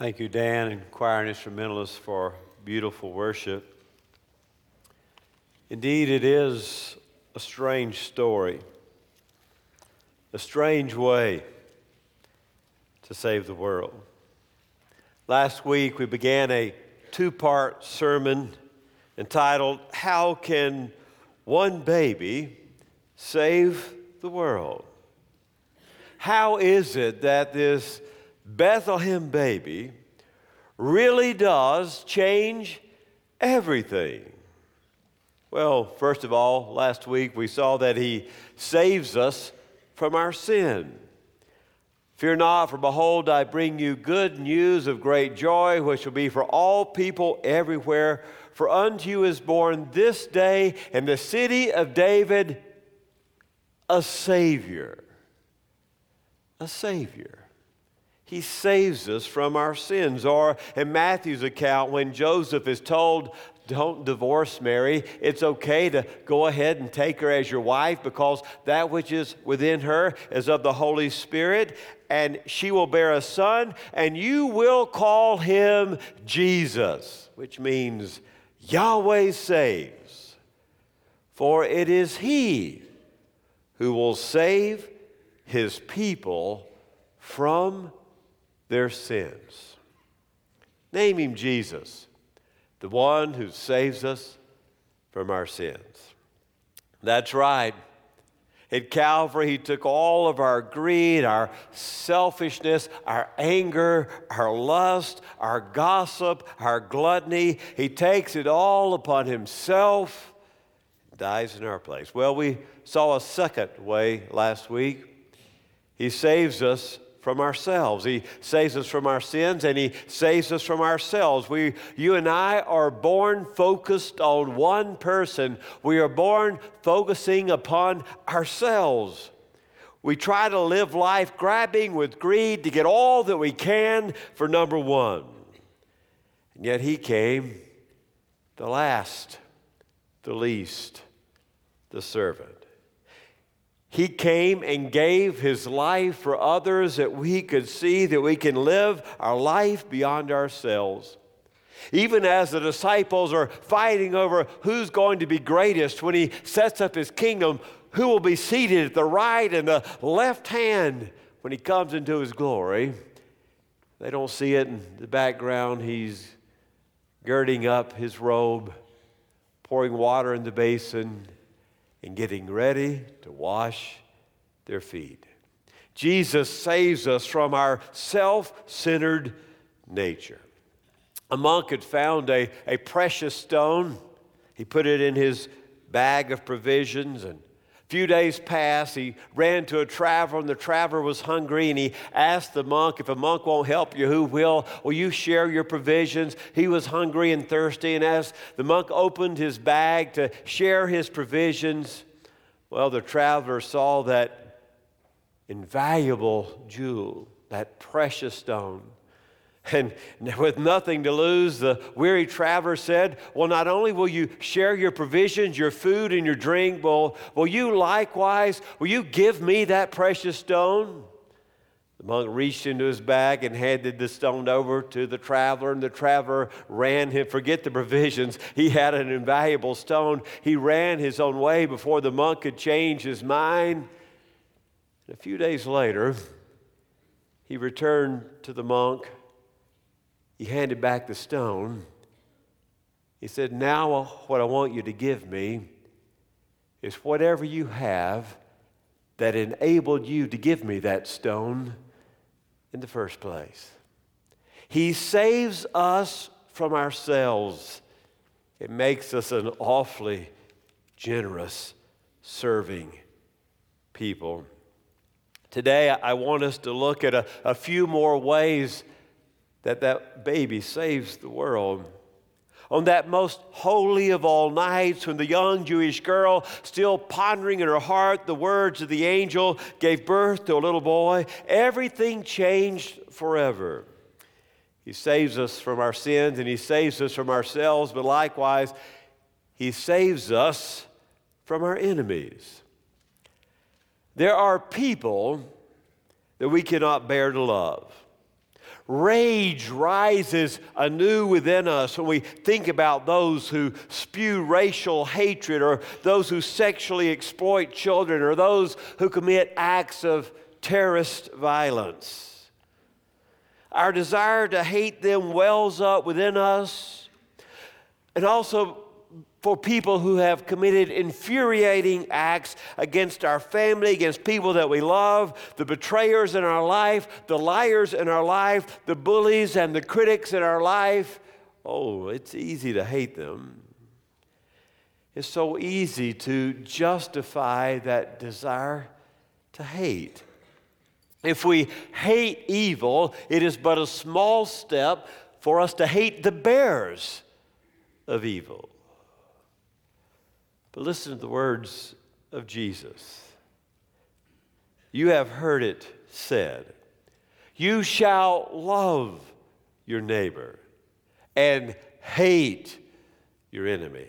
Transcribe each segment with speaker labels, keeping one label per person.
Speaker 1: Thank you, Dan and choir and instrumentalists, for beautiful worship. Indeed, it is a strange story, a strange way to save the world. Last week, we began a two part sermon entitled, How Can One Baby Save the World? How is it that this Bethlehem baby really does change everything. Well, first of all, last week we saw that he saves us from our sin. Fear not, for behold, I bring you good news of great joy, which will be for all people everywhere. For unto you is born this day in the city of David a Savior. A Savior. He saves us from our sins. Or in Matthew's account, when Joseph is told, don't divorce Mary. It's okay to go ahead and take her as your wife because that which is within her is of the Holy Spirit, and she will bear a son, and you will call him Jesus, which means Yahweh saves. For it is He who will save His people from their sins. Name him Jesus, the one who saves us from our sins. That's right. At Calvary, He took all of our greed, our selfishness, our anger, our lust, our gossip, our gluttony. He takes it all upon Himself, dies in our place. Well, we saw a second way last week. He saves us from ourselves. He saves us from our sins and He saves us from ourselves. We, you and I are born focused on one person. We are born focusing upon ourselves. We try to live life grabbing with greed to get all that we can for number one. And yet He came, the last, the least, the servant. He came and gave his life for others that we could see that we can live our life beyond ourselves. Even as the disciples are fighting over who's going to be greatest when he sets up his kingdom, who will be seated at the right and the left hand when he comes into his glory, they don't see it in the background. He's girding up his robe, pouring water in the basin and getting ready to wash their feet. Jesus saves us from our self centered nature. A monk had found a, a precious stone. He put it in his bag of provisions and few days passed. He ran to a traveler, and the traveler was hungry, and he asked the monk, If a monk won't help you, who will? Will you share your provisions? He was hungry and thirsty, and as the monk opened his bag to share his provisions, well, the traveler saw that invaluable jewel, that precious stone. And with nothing to lose, the weary traveler said, Well, not only will you share your provisions, your food, and your drink, but will you likewise, will you give me that precious stone? The monk reached into his bag and handed the stone over to the traveler, and the traveler ran him. Forget the provisions. He had an invaluable stone. He ran his own way before the monk could change his mind. And a few days later, he returned to the monk he handed back the stone. He said, Now, what I want you to give me is whatever you have that enabled you to give me that stone in the first place. He saves us from ourselves. It makes us an awfully generous, serving people. Today, I want us to look at a, a few more ways that that baby saves the world. On that most holy of all nights, when the young Jewish girl, still pondering in her heart the words of the angel, gave birth to a little boy, everything changed forever. He saves us from our sins and He saves us from ourselves, but likewise, He saves us from our enemies. There are people that we cannot bear to love. Rage rises anew within us when we think about those who spew racial hatred or those who sexually exploit children or those who commit acts of terrorist violence. Our desire to hate them wells up within us. And also, for people who have committed infuriating acts against our family, against people that we love, the betrayers in our life, the liars in our life, the bullies and the critics in our life. Oh, it's easy to hate them. It's so easy to justify that desire to hate. If we hate evil, it is but a small step for us to hate the bears of evil. But listen to the words of Jesus. You have heard it said, You shall love your neighbor and hate your enemy.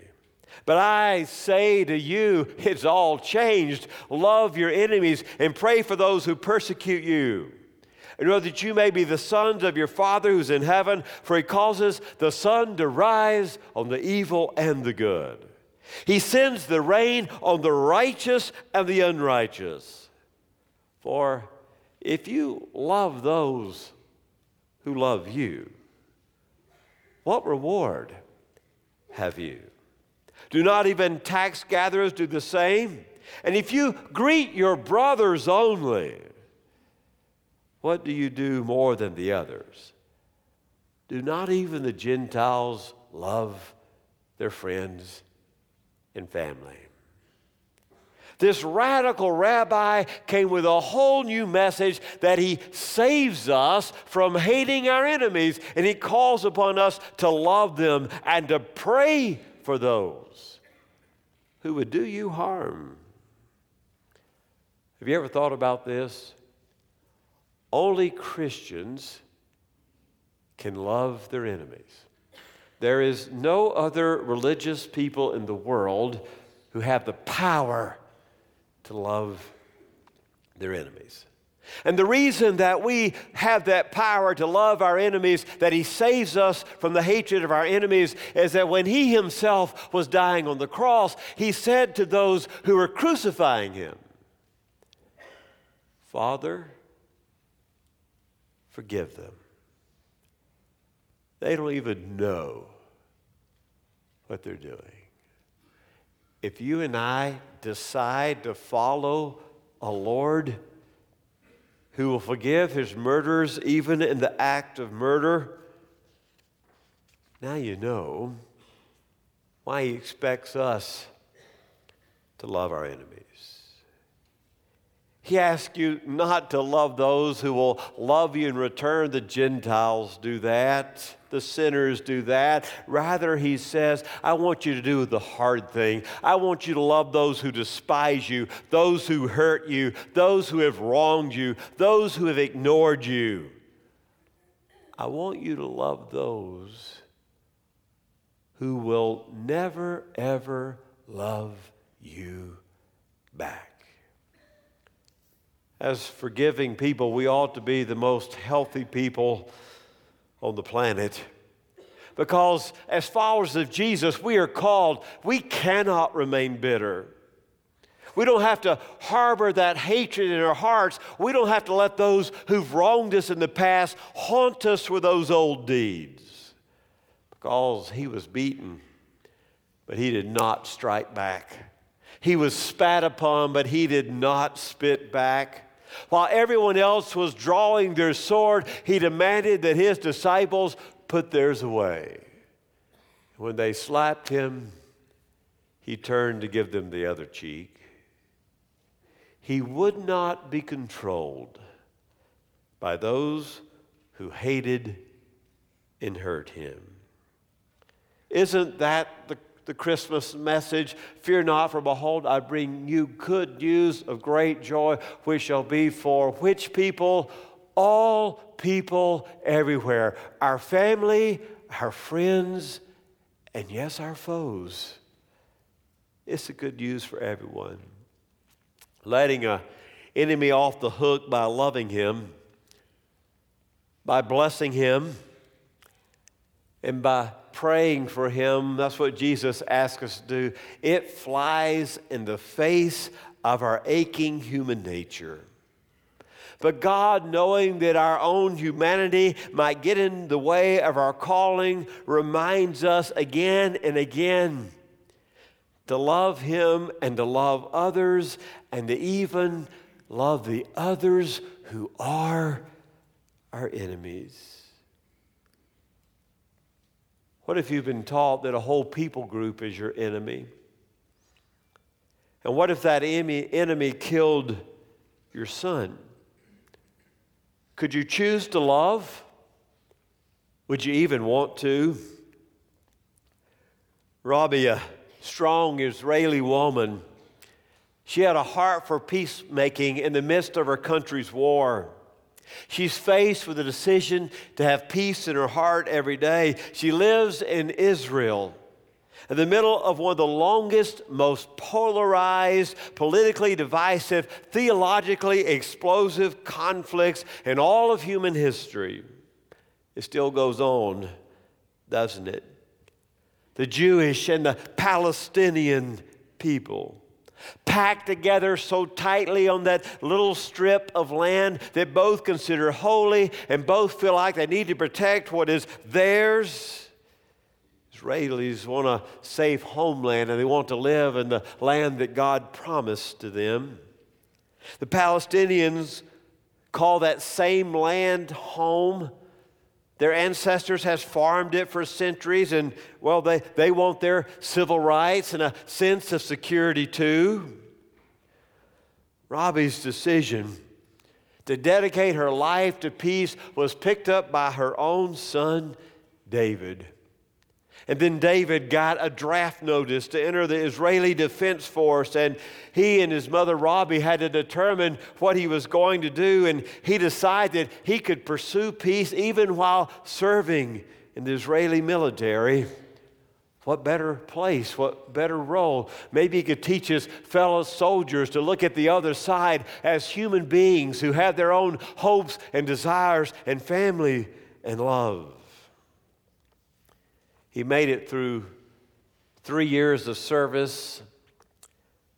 Speaker 1: But I say to you, it's all changed. Love your enemies and pray for those who persecute you. In order that you may be the sons of your Father who's in heaven, for he causes the sun to rise on the evil and the good. He sends the rain on the righteous and the unrighteous. For if you love those who love you, what reward have you? Do not even tax gatherers do the same? And if you greet your brothers only, what do you do more than the others? Do not even the Gentiles love their friends and family. This radical rabbi came with a whole new message that he saves us from hating our enemies and he calls upon us to love them and to pray for those who would do you harm. Have you ever thought about this? Only Christians can love their enemies. There is no other religious people in the world who have the power to love their enemies. And the reason that we have that power to love our enemies, that He saves us from the hatred of our enemies, is that when He Himself was dying on the cross, He said to those who were crucifying Him, Father, forgive them. They don't even know what they're doing. If you and I decide to follow a Lord who will forgive his murderers even in the act of murder, now you know why he expects us to love our enemies. He asks you not to love those who will love you in return. The Gentiles do that the sinners do that. Rather, he says, I want you to do the hard thing. I want you to love those who despise you, those who hurt you, those who have wronged you, those who have ignored you. I want you to love those who will never, ever love you back. As forgiving people, we ought to be the most healthy people on the planet. Because as followers of Jesus, we are called, we cannot remain bitter. We don't have to harbor that hatred in our hearts. We don't have to let those who've wronged us in the past haunt us with those old deeds. Because he was beaten, but he did not strike back. He was spat upon, but he did not spit back. While everyone else was drawing their sword, he demanded that his disciples put theirs away. When they slapped him, he turned to give them the other cheek. He would not be controlled by those who hated and hurt him. Isn't that the the Christmas message Fear not, for behold, I bring you good news of great joy, which shall be for which people? All people everywhere. Our family, our friends, and yes, our foes. It's the good news for everyone. Letting an enemy off the hook by loving him by blessing him and by praying for him. That's what Jesus asks us to do. It flies in the face of our aching human nature. But God, knowing that our own humanity might get in the way of our calling, reminds us again and again to love Him and to love others and to even love the others who are our enemies. What if you've been taught that a whole people group is your enemy? And what if that enemy killed your son? Could you choose to love? Would you even want to? Robi, a strong Israeli woman, she had a heart for peacemaking in the midst of her country's war. She's faced with a decision to have peace in her heart every day. She lives in Israel in the middle of one of the longest, most polarized, politically divisive, theologically explosive conflicts in all of human history. It still goes on, doesn't it? The Jewish and the Palestinian people packed together so tightly on that little strip of land that both consider holy and both feel like they need to protect what is theirs. Israelis want a safe homeland and they want to live in the land that God promised to them. The Palestinians call that same land home. Their ancestors has farmed it for centuries, and well, they, they want their civil rights and a sense of security too. Robi's decision to dedicate her life to peace was picked up by her own son, David. And then David got a draft notice to enter the Israeli Defense Force, and he and his mother Robi had to determine what he was going to do. And he decided he could pursue peace even while serving in the Israeli military. What better place? What better role? Maybe he could teach his fellow soldiers to look at the other side as human beings who have their own hopes and desires and family and love. He made it through three years of service.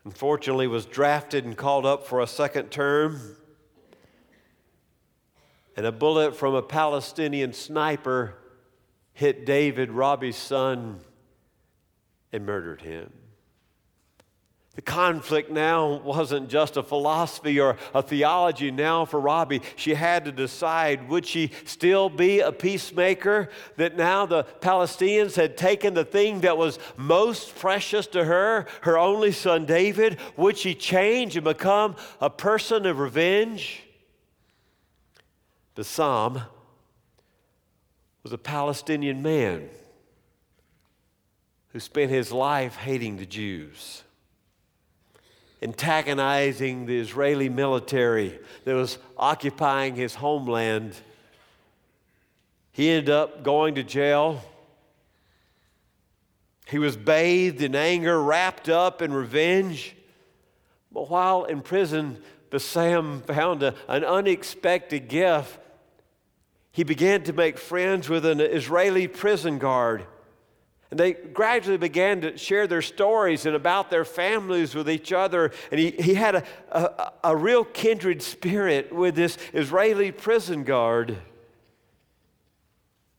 Speaker 1: Unfortunately, was drafted and called up for a second term. And a bullet from a Palestinian sniper hit David, Robi's son, and murdered him. The conflict now wasn't just a philosophy or a theology now for Robi. She had to decide would she still be a peacemaker? That now the Palestinians had taken the thing that was most precious to her, her only son David. Would she change and become a person of revenge? The Bassam was a Palestinian man who spent his life hating the Jews antagonizing the Israeli military that was occupying his homeland. He ended up going to jail. He was bathed in anger, wrapped up in revenge. But while in prison, Bassam found a, an unexpected gift. He began to make friends with an Israeli prison guard and they gradually began to share their stories and about their families with each other. And he, he had a, a, a real kindred spirit with this Israeli prison guard.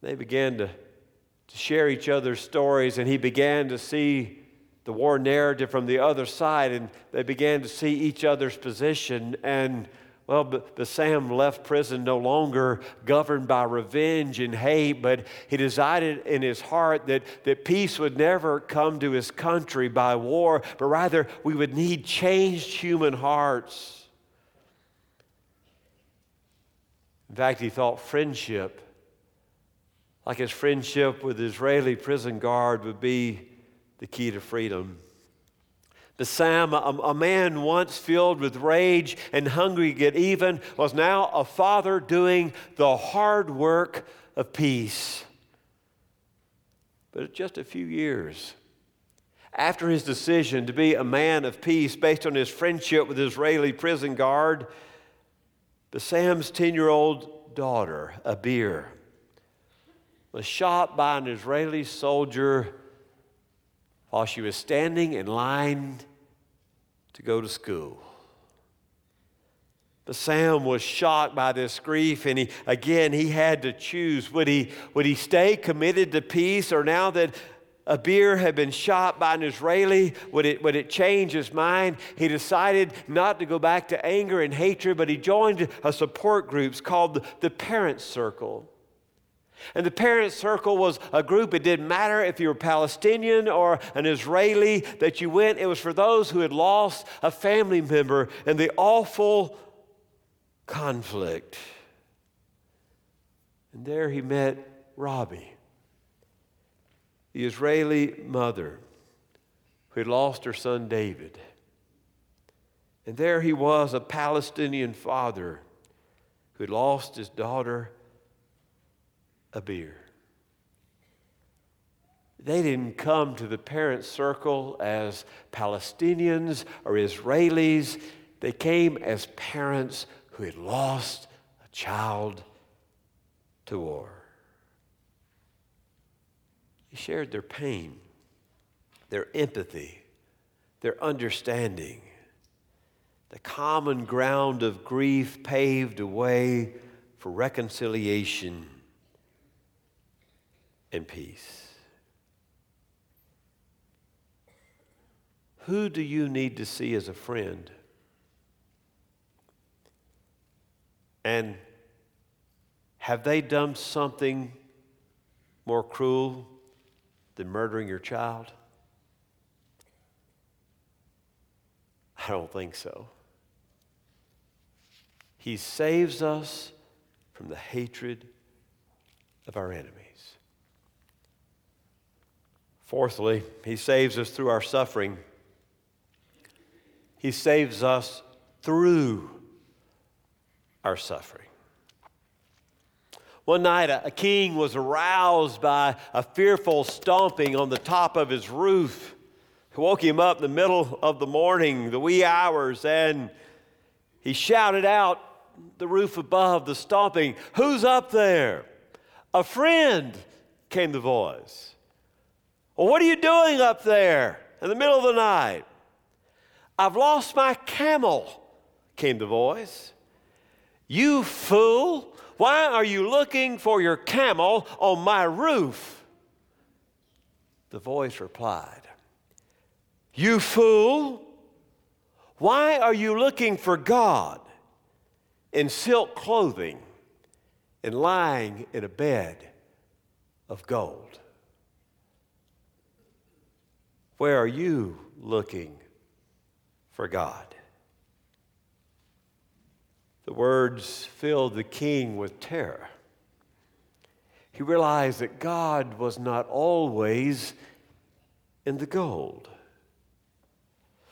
Speaker 1: They began to, to share each other's stories, and he began to see the war narrative from the other side, and they began to see each other's position. And well, but, Bassam left prison no longer governed by revenge and hate, but he decided in his heart that, that peace would never come to his country by war, but rather we would need changed human hearts. In fact, he thought friendship, like his friendship with the Israeli prison guard, would be the key to freedom. Bassam, a, a man once filled with rage and hungry to get even, was now a father doing the hard work of peace. But just a few years after his decision to be a man of peace based on his friendship with the Israeli prison guard, Bassam's 10 year old daughter, Abir, was shot by an Israeli soldier while she was standing in line to go to school. Bassam was shocked by this grief, and he, again, he had to choose. Would he, would he stay committed to peace, or now that Abir had been shot by an Israeli, would it, would it change his mind? He decided not to go back to anger and hatred, but he joined a support group called the, the Parent Circle. And the Parent Circle was a group, it didn't matter if you were Palestinian or an Israeli that you went, it was for those who had lost a family member in the awful conflict. And there he met Robi, the Israeli mother who had lost her son David. And there he was, a Palestinian father who had lost his daughter Abir. They didn't come to the parent circle as Palestinians or Israelis. They came as parents who had lost a child to war. They shared their pain, their empathy, their understanding. The common ground of grief paved a way for reconciliation and peace. Who do you need to see as a friend? And have they done something more cruel than murdering your child? I don't think so. He saves us from the hatred of our enemies. Fourthly, He saves us through our suffering. He saves us through our suffering. One night, a king was aroused by a fearful stomping on the top of his roof. It woke him up in the middle of the morning, the wee hours, and he shouted out the roof above, the stomping, Who's up there? A friend, came the voice. Well, what are you doing up there in the middle of the night? I've lost my camel, came the voice. You fool! Why are you looking for your camel on my roof? The voice replied, You fool! Why are you looking for God in silk clothing and lying in a bed of gold? Where are you looking for God? The words filled the king with terror. He realized that God was not always in the gold.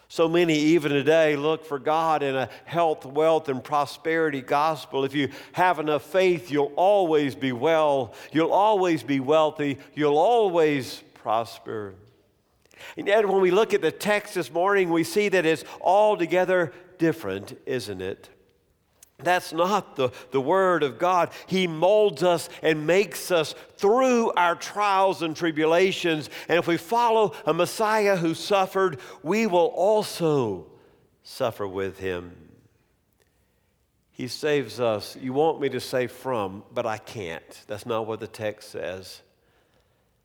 Speaker 1: So many, even today, look for God in a health, wealth, and prosperity gospel. If you have enough faith, you'll always be well, you'll always be wealthy, you'll always prosper. And yet, when we look at the text this morning, we see that it's altogether different, isn't it? That's not the, the Word of God. He molds us and makes us through our trials and tribulations. And if we follow a Messiah who suffered, we will also suffer with him. He saves us. You want me to say from, but I can't. That's not what the text says.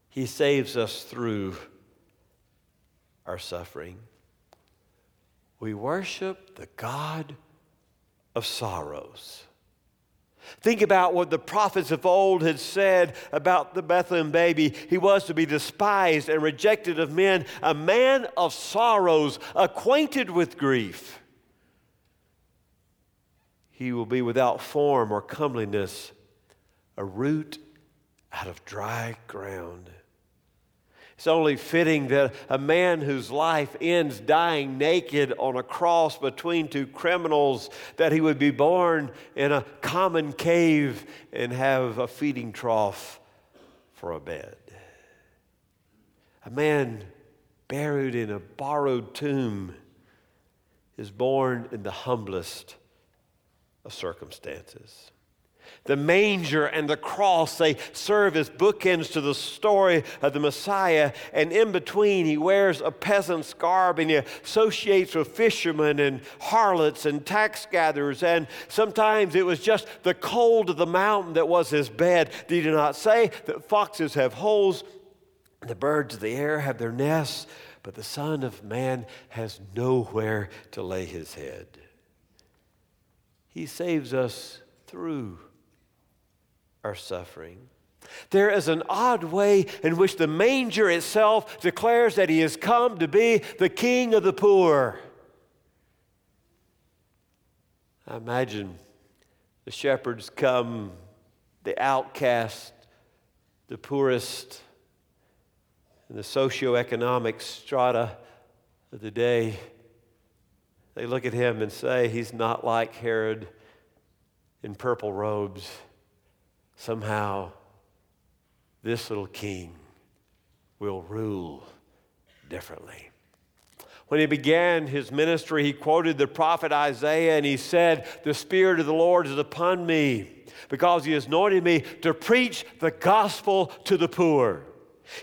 Speaker 1: He saves us through our suffering. We worship the God of sorrows. Think about what the prophets of old had said about the Bethlehem baby. He was to be despised and rejected of men, a man of sorrows, acquainted with grief. He will be without form or comeliness, a root out of dry ground. It's only fitting that a man whose life ends dying naked on a cross between two criminals, that he would be born in a common cave and have a feeding trough for a bed. A man buried in a borrowed tomb is born in the humblest of circumstances. The manger and the cross, they serve as bookends to the story of the Messiah. And in between, he wears a peasant's garb and he associates with fishermen and harlots and tax gatherers. And sometimes it was just the cold of the mountain that was his bed. Did he not say that foxes have holes, the birds of the air have their nests, but the Son of Man has nowhere to lay his head? He saves us through suffering. There is an odd way in which the manger itself declares that he has come to be the king of the poor. I imagine the shepherds come, the outcast, the poorest, in the socioeconomic strata of the day. They look at him and say, He's not like Herod in purple robes somehow this little king will rule differently. When he began his ministry, he quoted the prophet Isaiah and he said, The Spirit of the Lord is upon me because he has anointed me to preach the gospel to the poor.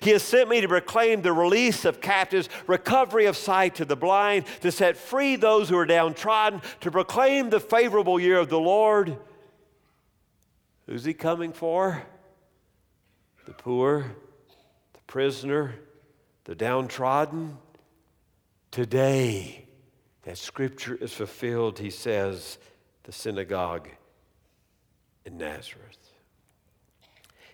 Speaker 1: He has sent me to proclaim the release of captives, recovery of sight to the blind, to set free those who are downtrodden, to proclaim the favorable year of the Lord Who's he coming for? The poor, the prisoner, the downtrodden. Today, that scripture is fulfilled, he says, the synagogue in Nazareth.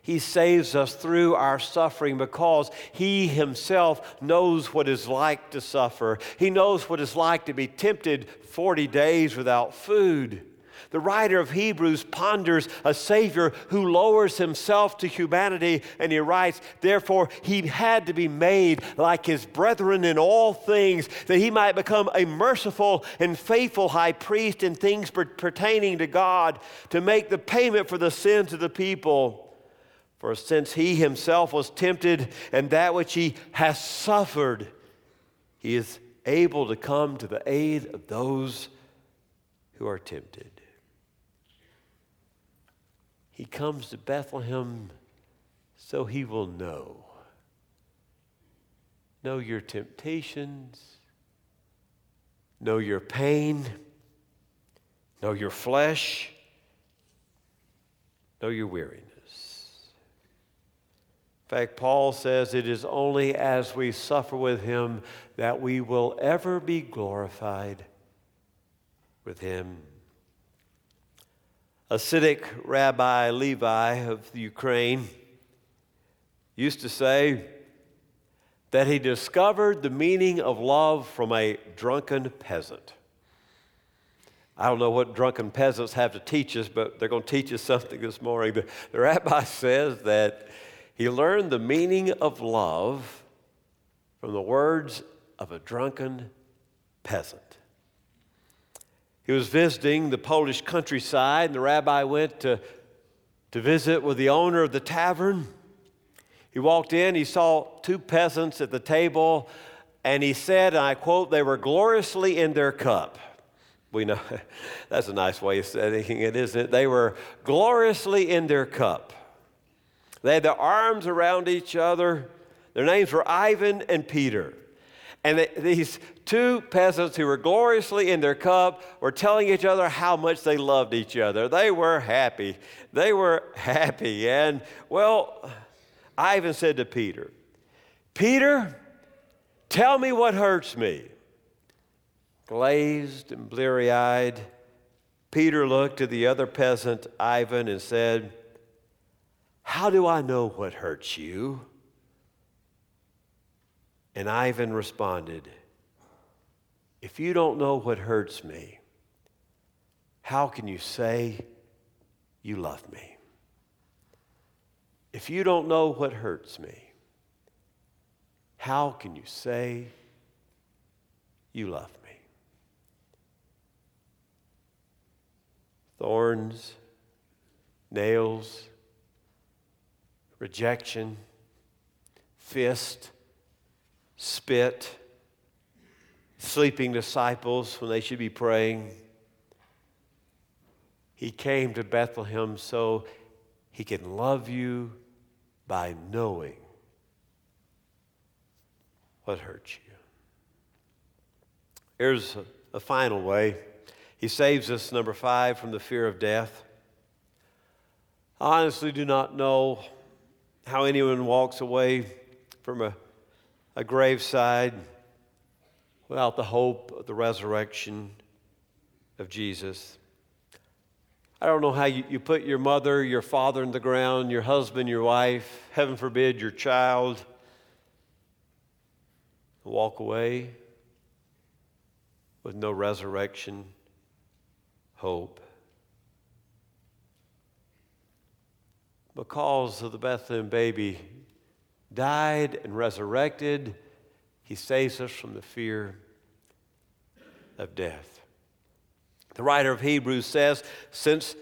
Speaker 1: He saves us through our suffering because He Himself knows what it's like to suffer. He knows what it's like to be tempted 40 days without food. The writer of Hebrews ponders a Savior who lowers himself to humanity, and he writes, Therefore, he had to be made like his brethren in all things, that he might become a merciful and faithful high priest in things pertaining to God, to make the payment for the sins of the people. For since he himself was tempted, and that which he has suffered, he is able to come to the aid of those who are tempted. He comes to Bethlehem so he will know. Know your temptations, know your pain, know your flesh, know your weariness. In fact, Paul says it is only as we suffer with him that we will ever be glorified with him. Hasidic Rabbi Levi of Ukraine used to say that he discovered the meaning of love from a drunken peasant. I don't know what drunken peasants have to teach us, but they're going to teach us something this morning. The, the rabbi says that he learned the meaning of love from the words of a drunken peasant. He was visiting the Polish countryside, and the rabbi went to, to visit with the owner of the tavern. He walked in, he saw two peasants at the table, and he said, and I quote, they were gloriously in their cup. We know that's a nice way of saying it, isn't it? They were gloriously in their cup. They had their arms around each other. Their names were Ivan and Peter. And they, these two peasants who were gloriously in their cup were telling each other how much they loved each other. They were happy. They were happy. And, well, Ivan said to Peter, Peter, tell me what hurts me. Glazed and bleary eyed, Peter looked at the other peasant, Ivan, and said, How do I know what hurts you? And Ivan responded, If you don't know what hurts me, how can you say you love me? If you don't know what hurts me, how can you say you love me? Thorns, nails, rejection, fist, spit, sleeping disciples when they should be praying. He came to Bethlehem so he can love you by knowing what hurts you. Here's a, a final way. He saves us, number five, from the fear of death. I honestly do not know how anyone walks away from a, a graveside without the hope of the resurrection of Jesus. I don't know how you, you put your mother, your father in the ground, your husband, your wife, heaven forbid, your child, walk away with no resurrection hope. Because of the Bethlehem baby died and resurrected, he saves us from the fear of death. The writer of Hebrews says, Since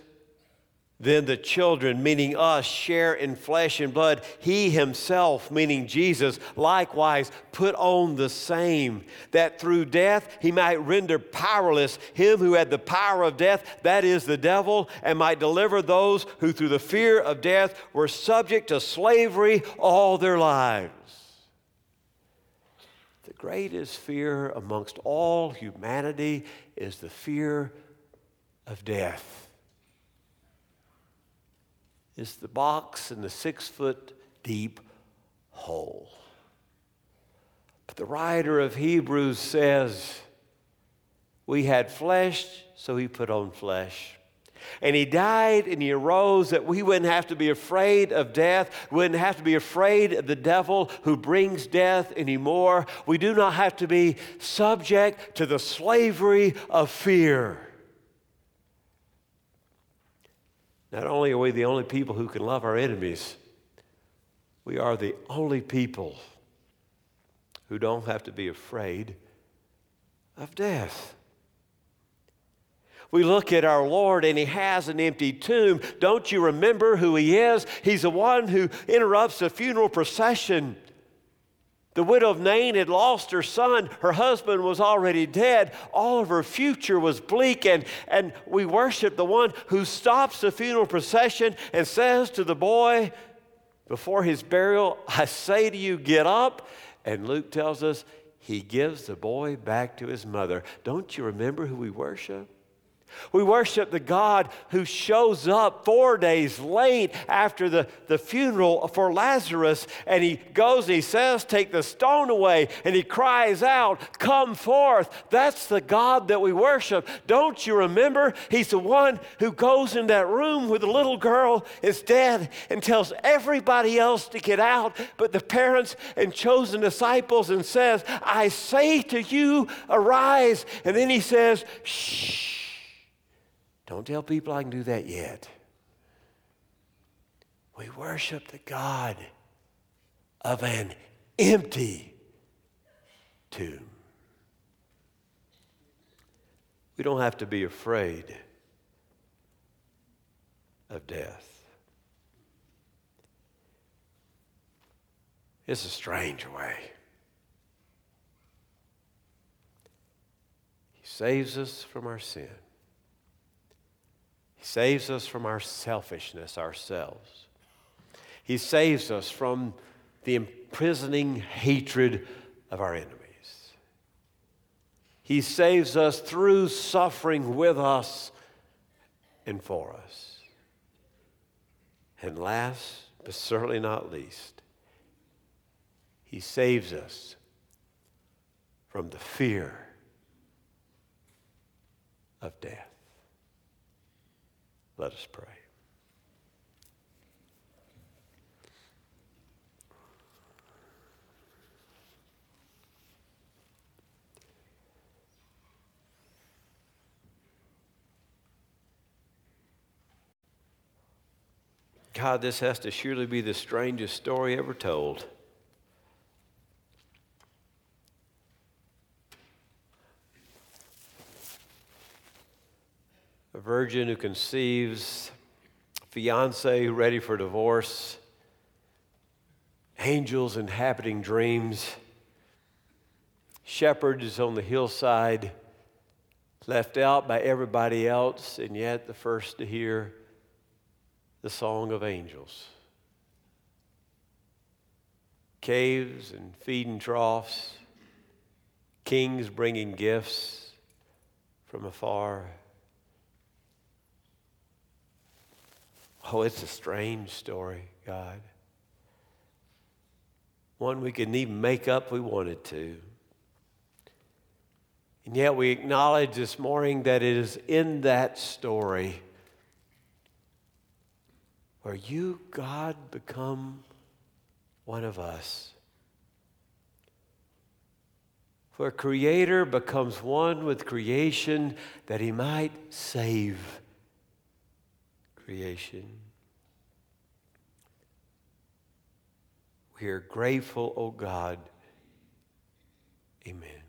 Speaker 1: then the children, meaning us, share in flesh and blood. He himself, meaning Jesus, likewise put on the same, that through death he might render powerless him who had the power of death, that is the devil, and might deliver those who through the fear of death were subject to slavery all their lives. The greatest fear amongst all humanity is the fear of death is the box in the six foot deep hole. But the writer of Hebrews says, We had flesh, so he put on flesh. And he died and he arose that we wouldn't have to be afraid of death, wouldn't have to be afraid of the devil who brings death anymore. We do not have to be subject to the slavery of fear. Not only are we the only people who can love our enemies, we are the only people who don't have to be afraid of death. We look at our Lord and he has an empty tomb. Don't you remember who he is? He's the one who interrupts the funeral procession the widow of Nain had lost her son. Her husband was already dead. All of her future was bleak. And, and we worship the one who stops the funeral procession and says to the boy before his burial, I say to you, get up. And Luke tells us he gives the boy back to his mother. Don't you remember who we worship? We worship the God who shows up four days late after the, the funeral for Lazarus, and he goes and he says, Take the stone away, and he cries out, Come forth. That's the God that we worship. Don't you remember? He's the one who goes in that room where the little girl is dead and tells everybody else to get out, but the parents and chosen disciples, and says, I say to you, arise. And then he says, Shh. Don't tell people I can do that yet. We worship the God of an empty tomb. We don't have to be afraid of death. It's a strange way. He saves us from our sin. He saves us from our selfishness ourselves. He saves us from the imprisoning hatred of our enemies. He saves us through suffering with us and for us. And last, but certainly not least, He saves us from the fear of death. Let us pray. God, this has to surely be the strangest story ever told. A virgin who conceives, fiance ready for divorce, angels inhabiting dreams, shepherds on the hillside left out by everybody else, and yet the first to hear the song of angels. Caves and feeding troughs, kings bringing gifts from afar. Oh, it's a strange story, God. One we couldn't even make up we wanted to. And yet we acknowledge this morning that it is in that story where you, God, become one of us. Where Creator becomes one with creation that He might save creation. We are grateful, O oh God. Amen.